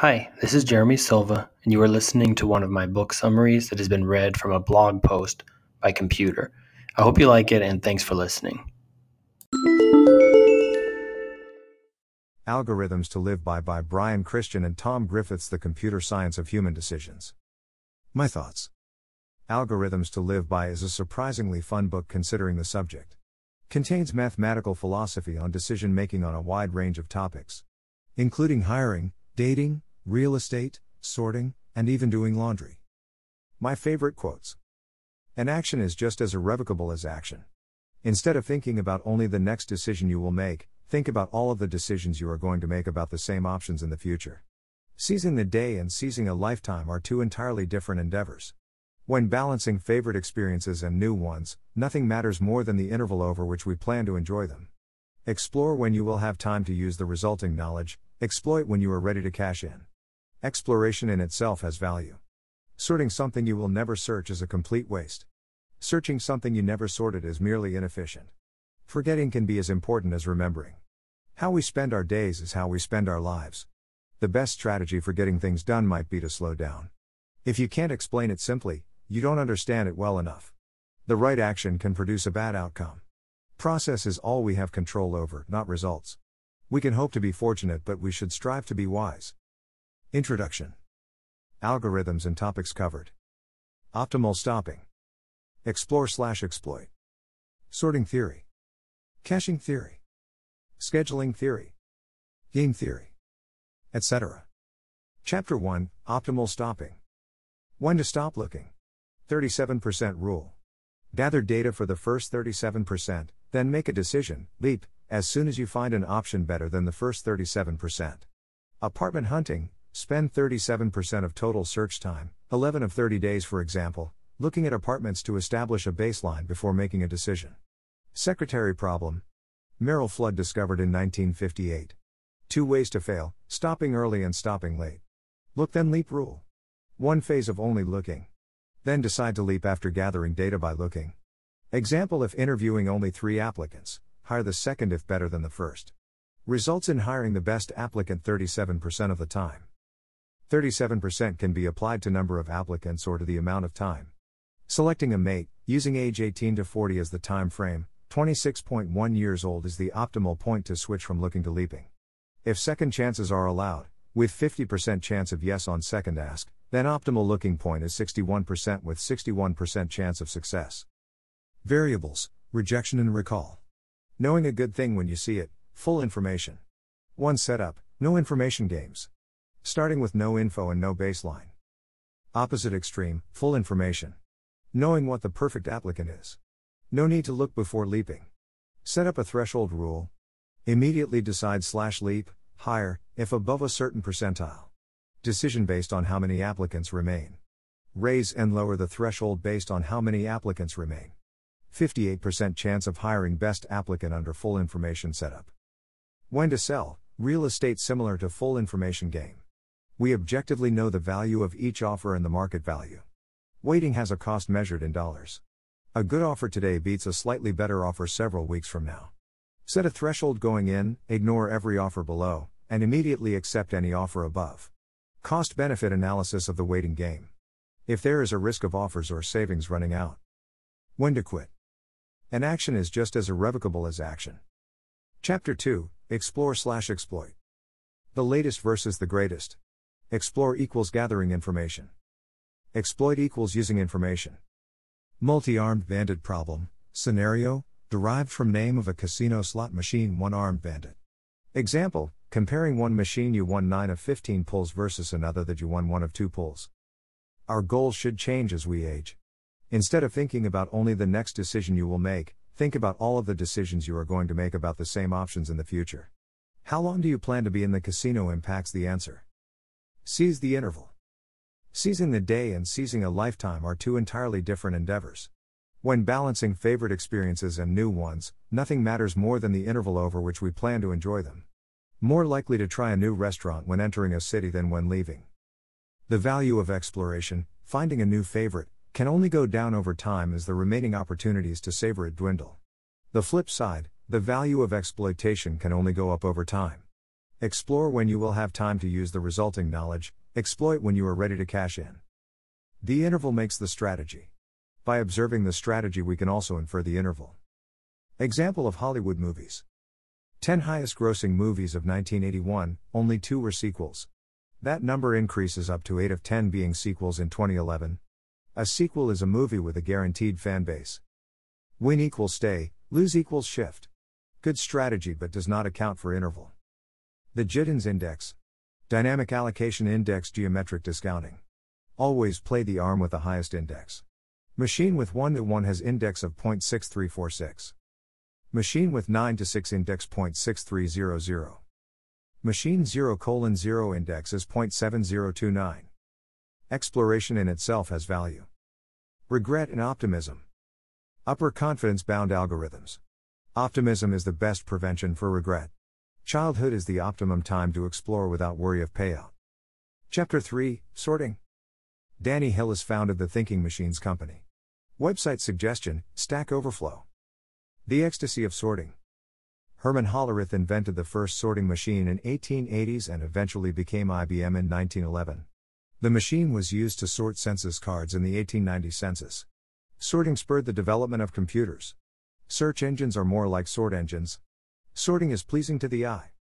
Hi, this is Jeremy Silva, and you are listening to one of my book summaries that has been read from a blog post by computer. I hope you like it, and thanks for listening. Algorithms to Live By by Brian Christian and Tom Griffiths The Computer Science of Human Decisions. My thoughts. Algorithms to Live By is a surprisingly fun book considering the subject. Contains mathematical philosophy on decision making on a wide range of topics, including hiring, dating, real estate, sorting, and even doing laundry. My favorite quotes An action is just as irrevocable as action. Instead of thinking about only the next decision you will make, think about all of the decisions you are going to make about the same options in the future. Seizing the day and seizing a lifetime are two entirely different endeavors. When balancing favorite experiences and new ones, nothing matters more than the interval over which we plan to enjoy them. Explore when you will have time to use the resulting knowledge, exploit when you are ready to cash in. Exploration in itself has value. Sorting something you will never search is a complete waste. Searching something you never sorted is merely inefficient. Forgetting can be as important as remembering. How we spend our days is how we spend our lives. The best strategy for getting things done might be to slow down. If you can't explain it simply, you don't understand it well enough. The right action can produce a bad outcome. Process is all we have control over, not results. We can hope to be fortunate, but we should strive to be wise. Introduction Algorithms and topics covered. Optimal stopping. Explore slash exploit. Sorting theory. Caching theory. Scheduling theory. Game theory. Etc. Chapter 1 Optimal stopping. When to stop looking. 37% rule. Gather data for the first 37%, then make a decision, leap, as soon as you find an option better than the first 37%. Apartment hunting, Spend 37% of total search time, 11 of 30 days for example, looking at apartments to establish a baseline before making a decision. Secretary problem. Merrill Flood discovered in 1958. Two ways to fail stopping early and stopping late. Look then leap rule. One phase of only looking. Then decide to leap after gathering data by looking. Example if interviewing only three applicants, hire the second if better than the first. Results in hiring the best applicant 37% of the time. 37% can be applied to number of applicants or to the amount of time. Selecting a mate, using age 18 to 40 as the time frame, 26.1 years old is the optimal point to switch from looking to leaping. If second chances are allowed, with 50% chance of yes on second ask, then optimal looking point is 61% with 61% chance of success. Variables, rejection and recall. Knowing a good thing when you see it, full information. 1 setup, no information games. Starting with no info and no baseline. Opposite extreme, full information. Knowing what the perfect applicant is. No need to look before leaping. Set up a threshold rule. Immediately decide slash leap, higher, if above a certain percentile. Decision based on how many applicants remain. Raise and lower the threshold based on how many applicants remain. 58% chance of hiring best applicant under full information setup. When to sell, real estate similar to full information game. We objectively know the value of each offer and the market value. Waiting has a cost measured in dollars. A good offer today beats a slightly better offer several weeks from now. Set a threshold going in, ignore every offer below, and immediately accept any offer above. Cost benefit analysis of the waiting game. If there is a risk of offers or savings running out. When to quit. An action is just as irrevocable as action. Chapter 2 Explore slash exploit. The latest versus the greatest. Explore equals gathering information. Exploit equals using information. Multi armed bandit problem, scenario, derived from name of a casino slot machine one armed bandit. Example, comparing one machine you won 9 of 15 pulls versus another that you won 1 of 2 pulls. Our goals should change as we age. Instead of thinking about only the next decision you will make, think about all of the decisions you are going to make about the same options in the future. How long do you plan to be in the casino impacts the answer. Seize the interval. Seizing the day and seizing a lifetime are two entirely different endeavors. When balancing favorite experiences and new ones, nothing matters more than the interval over which we plan to enjoy them. More likely to try a new restaurant when entering a city than when leaving. The value of exploration, finding a new favorite, can only go down over time as the remaining opportunities to savor it dwindle. The flip side, the value of exploitation can only go up over time. Explore when you will have time to use the resulting knowledge, exploit when you are ready to cash in. The interval makes the strategy. By observing the strategy, we can also infer the interval. Example of Hollywood movies 10 highest grossing movies of 1981, only two were sequels. That number increases up to 8 of 10 being sequels in 2011. A sequel is a movie with a guaranteed fan base. Win equals stay, lose equals shift. Good strategy but does not account for interval. The Gittins Index. Dynamic Allocation Index Geometric Discounting. Always play the arm with the highest index. Machine with 1 to 1 has index of 0.6346. Machine with 9 to 6 index 0.6300. Machine 0 colon 0 index is 0.7029. Exploration in itself has value. Regret and optimism. Upper confidence bound algorithms. Optimism is the best prevention for regret. Childhood is the optimum time to explore without worry of payout. Chapter 3 Sorting. Danny Hillis founded the Thinking Machines Company. Website suggestion Stack Overflow. The ecstasy of sorting. Herman Hollerith invented the first sorting machine in 1880s and eventually became IBM in 1911. The machine was used to sort census cards in the 1890 census. Sorting spurred the development of computers. Search engines are more like sort engines. Sorting is pleasing to the eye.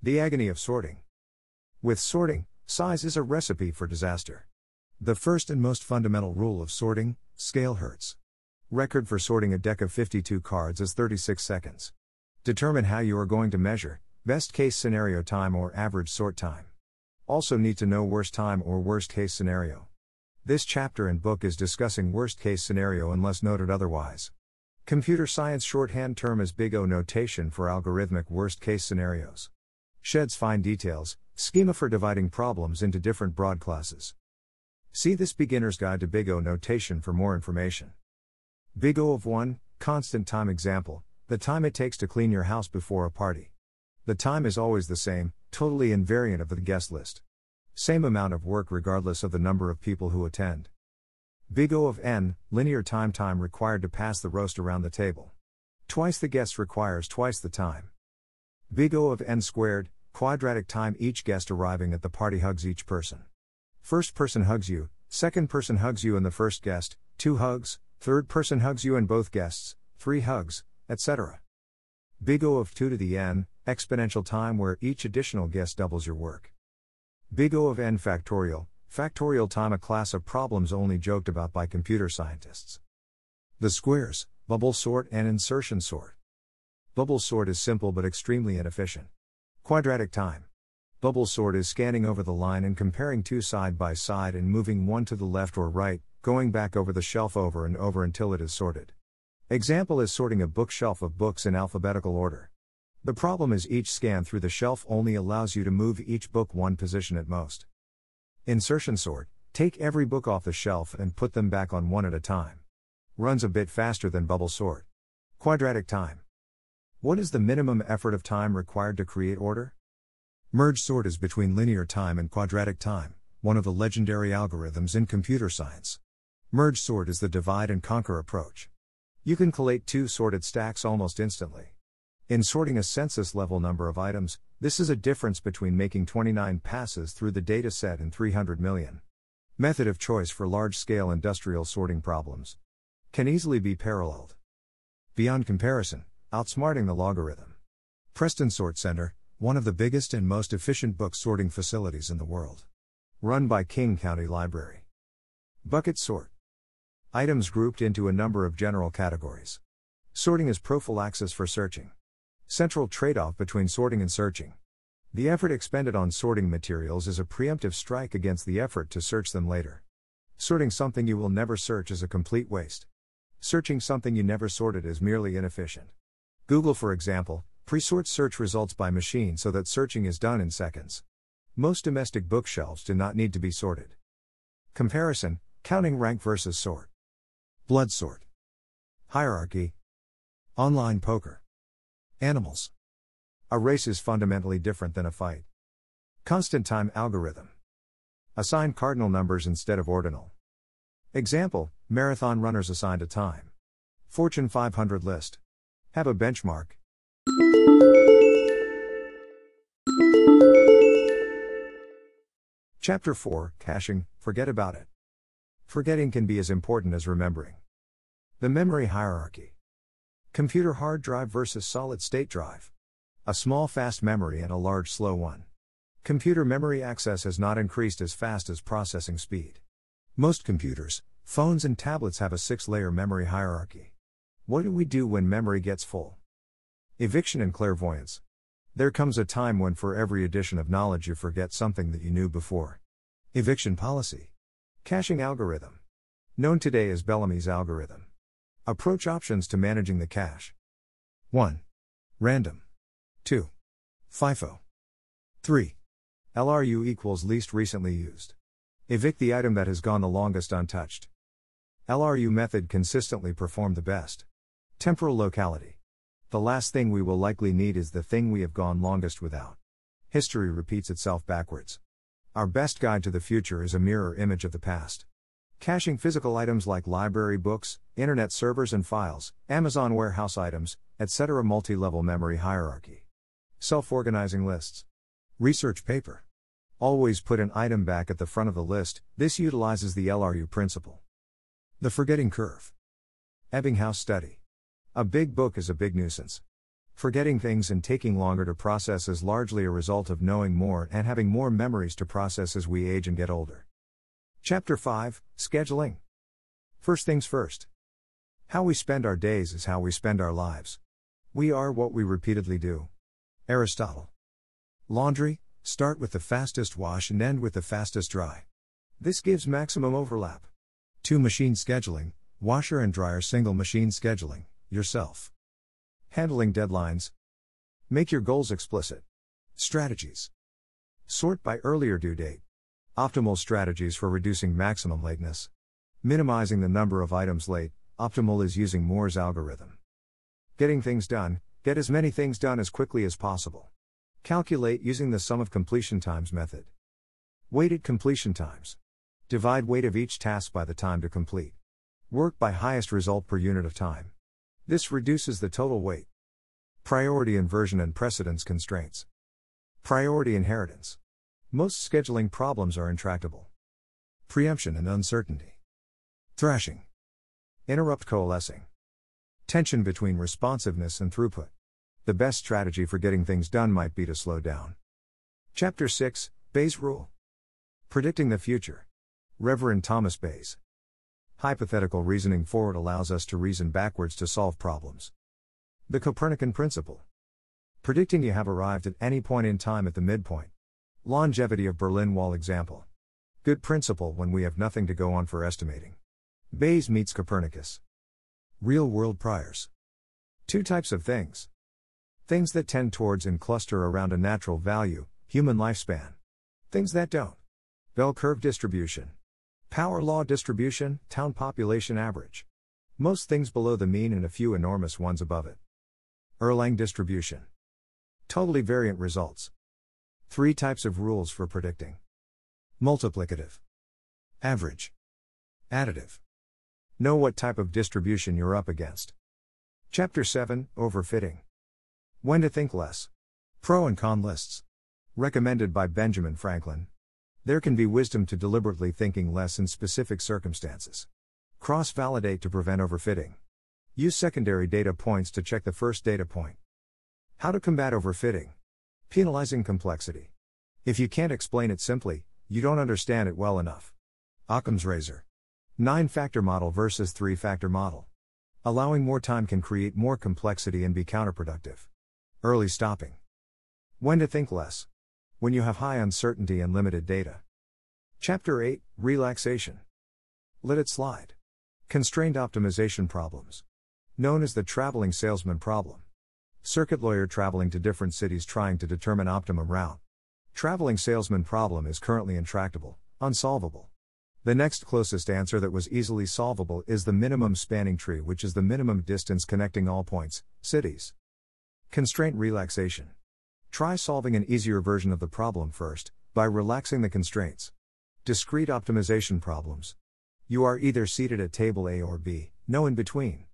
The agony of sorting. With sorting, size is a recipe for disaster. The first and most fundamental rule of sorting scale hurts. Record for sorting a deck of 52 cards is 36 seconds. Determine how you are going to measure best case scenario time or average sort time. Also, need to know worst time or worst case scenario. This chapter and book is discussing worst case scenario unless noted otherwise. Computer science shorthand term is Big O notation for algorithmic worst case scenarios. Sheds fine details, schema for dividing problems into different broad classes. See this beginner's guide to Big O notation for more information. Big O of 1, constant time example, the time it takes to clean your house before a party. The time is always the same, totally invariant of the guest list. Same amount of work regardless of the number of people who attend. Big O of n, linear time time required to pass the roast around the table. Twice the guests requires twice the time. Big O of n squared, quadratic time each guest arriving at the party hugs each person. First person hugs you, second person hugs you and the first guest, two hugs, Third person hugs you and both guests, 3 hugs, etc. Big O of 2 to the n, exponential time where each additional guest doubles your work. Big O of n factorial, factorial time a class of problems only joked about by computer scientists. The squares, bubble sort and insertion sort. Bubble sort is simple but extremely inefficient. Quadratic time. Bubble sort is scanning over the line and comparing two side by side and moving one to the left or right, going back over the shelf over and over until it is sorted. Example is sorting a bookshelf of books in alphabetical order. The problem is each scan through the shelf only allows you to move each book one position at most. Insertion sort take every book off the shelf and put them back on one at a time. Runs a bit faster than bubble sort. Quadratic time. What is the minimum effort of time required to create order? Merge sort is between linear time and quadratic time, one of the legendary algorithms in computer science. Merge sort is the divide and conquer approach. You can collate two sorted stacks almost instantly. In sorting a census level number of items, this is a difference between making 29 passes through the data set and 300 million. Method of choice for large scale industrial sorting problems. Can easily be paralleled. Beyond comparison, outsmarting the logarithm. Preston Sort Center, one of the biggest and most efficient book sorting facilities in the world. Run by King County Library. Bucket Sort. Items grouped into a number of general categories. Sorting is prophylaxis for searching. Central trade off between sorting and searching. The effort expended on sorting materials is a preemptive strike against the effort to search them later. Sorting something you will never search is a complete waste. Searching something you never sorted is merely inefficient. Google, for example, pre-sorts search results by machine so that searching is done in seconds. Most domestic bookshelves do not need to be sorted. Comparison Counting rank versus sort. Blood sort. Hierarchy. Online poker. Animals. A race is fundamentally different than a fight. Constant time algorithm. Assign cardinal numbers instead of ordinal. Example Marathon runners assigned a time. Fortune 500 list. Have a benchmark. Chapter 4 Caching Forget about it. Forgetting can be as important as remembering. The memory hierarchy. Computer hard drive versus solid state drive. A small fast memory and a large slow one. Computer memory access has not increased as fast as processing speed. Most computers, phones, and tablets have a six layer memory hierarchy. What do we do when memory gets full? Eviction and clairvoyance. There comes a time when, for every addition of knowledge, you forget something that you knew before. Eviction policy. Caching algorithm. Known today as Belady's algorithm. Approach options to managing the cache 1. Random. 2. FIFO. 3. LRU equals least recently used. Evict the item that has gone the longest untouched. LRU method consistently perform the best. Temporal locality. The last thing we will likely need is the thing we have gone longest without. History repeats itself backwards. Our best guide to the future is a mirror image of the past. Caching physical items like library books, internet servers and files, Amazon warehouse items, etc. multi level memory hierarchy. Self organizing lists. Research paper. Always put an item back at the front of the list, this utilizes the LRU principle. The Forgetting Curve. Ebbinghaus study. A big book is a big nuisance. Forgetting things and taking longer to process is largely a result of knowing more and having more memories to process as we age and get older. Chapter 5 Scheduling. First things first. How we spend our days is how we spend our lives. We are what we repeatedly do. Aristotle. Laundry, start with the fastest wash and end with the fastest dry. This gives maximum overlap. 2. Machine scheduling, washer and dryer single machine scheduling, yourself. Handling deadlines. Make your goals explicit. Strategies. Sort by earlier due date. Optimal strategies for reducing maximum lateness. Minimizing the number of items late, optimal is using Moore's algorithm. Getting things done, get as many things done as quickly as possible. Calculate using the sum of completion times method. Weighted completion times. Divide weight of each task by the time to complete. Work by highest result per unit of time. This reduces the total weight. Priority inversion and precedence constraints. Priority inheritance. Most scheduling problems are intractable. Preemption and uncertainty. Thrashing. Interrupt coalescing. Tension between responsiveness and throughput. The best strategy for getting things done might be to slow down. Chapter 6 Bayes' Rule. Predicting the Future. Reverend Thomas Bayes. Hypothetical reasoning forward allows us to reason backwards to solve problems. The Copernican Principle. Predicting you have arrived at any point in time at the midpoint. Longevity of Berlin Wall example. Good principle when we have nothing to go on for estimating. Bayes meets Copernicus. Real world priors. Two types of things. Things that tend towards and cluster around a natural value, human lifespan. Things that don't. Bell curve distribution. Power law distribution, town population average. Most things below the mean and a few enormous ones above it. Erlang distribution. Totally variant results. Three types of rules for predicting multiplicative, average, additive. Know what type of distribution you're up against. Chapter 7 Overfitting. When to think less. Pro and con lists. Recommended by Benjamin Franklin. There can be wisdom to deliberately thinking less in specific circumstances. Cross validate to prevent overfitting. Use secondary data points to check the first data point. How to combat overfitting. Penalizing complexity. If you can't explain it simply, you don't understand it well enough. Occam's razor. 9 factor model versus 3 factor model. Allowing more time can create more complexity and be counterproductive. Early stopping. When to think less. When you have high uncertainty and limited data. Chapter 8 Relaxation. Let it slide. Constrained optimization problems. Known as the traveling salesman problem. Circuit lawyer traveling to different cities trying to determine optimum route. Traveling salesman problem is currently intractable, unsolvable. The next closest answer that was easily solvable is the minimum spanning tree, which is the minimum distance connecting all points, cities. Constraint relaxation. Try solving an easier version of the problem first, by relaxing the constraints. Discrete optimization problems. You are either seated at table A or B, no in between.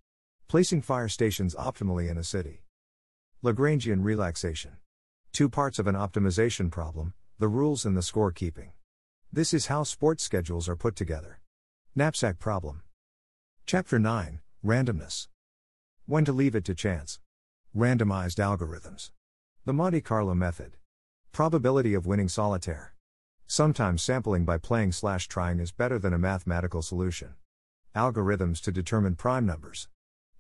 Placing fire stations optimally in a city. Lagrangian relaxation. Two parts of an optimization problem the rules and the scorekeeping. This is how sports schedules are put together. Knapsack problem. Chapter 9 Randomness. When to leave it to chance. Randomized algorithms. The Monte Carlo method. Probability of winning solitaire. Sometimes sampling by playing slash trying is better than a mathematical solution. Algorithms to determine prime numbers.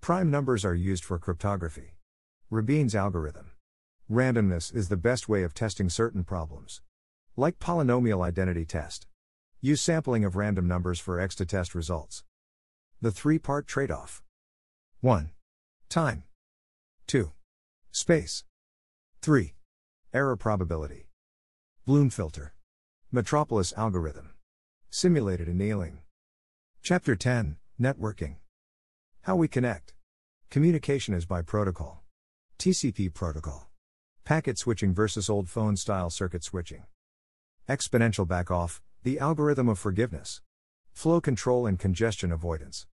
Prime numbers are used for cryptography. Rabin's algorithm. Randomness is the best way of testing certain problems. Like polynomial identity test. Use sampling of random numbers for X to test results. The three part trade off 1. Time. 2. Space. 3. Error probability. Bloom filter. Metropolis algorithm. Simulated annealing. Chapter 10 Networking. How we connect. Communication is by protocol. TCP protocol. Packet switching versus old phone style circuit switching. Exponential back off, the algorithm of forgiveness. Flow control and congestion avoidance.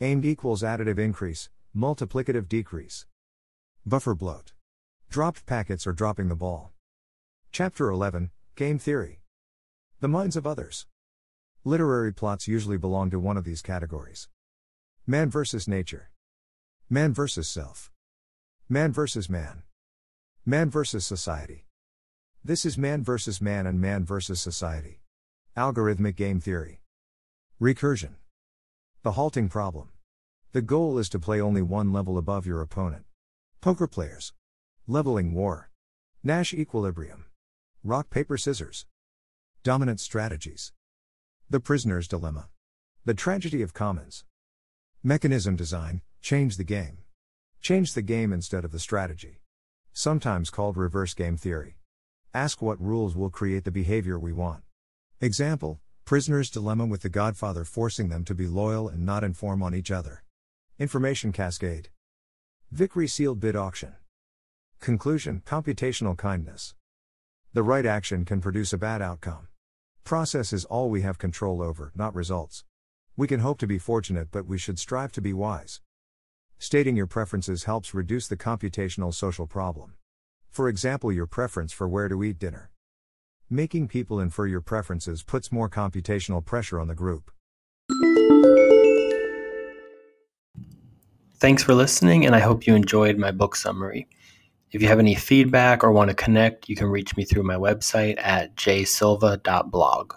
Aimed equals additive increase, multiplicative decrease. Buffer bloat. Dropped packets or dropping the ball. Chapter 11 Game Theory. The minds of others. Literary plots usually belong to one of these categories Man versus nature, Man versus self, Man versus man, Man versus society. This is man versus man and man versus society. Algorithmic game theory. Recursion. The halting problem. The goal is to play only one level above your opponent. Poker players. Leveling war. Nash equilibrium. Rock, paper, scissors. Dominant strategies. The prisoner's dilemma. The tragedy of commons. Mechanism design change the game. Change the game instead of the strategy. Sometimes called reverse game theory. Ask what rules will create the behavior we want. Example Prisoner's dilemma with the Godfather forcing them to be loyal and not inform on each other. Information cascade. Vickrey sealed bid auction. Conclusion Computational kindness. The right action can produce a bad outcome. Process is all we have control over, not results. We can hope to be fortunate, but we should strive to be wise. Stating your preferences helps reduce the computational social problem. For example, your preference for where to eat dinner. Making people infer your preferences puts more computational pressure on the group. Thanks for listening, and I hope you enjoyed my book summary. If you have any feedback or want to connect, you can reach me through my website at jsilva.blog.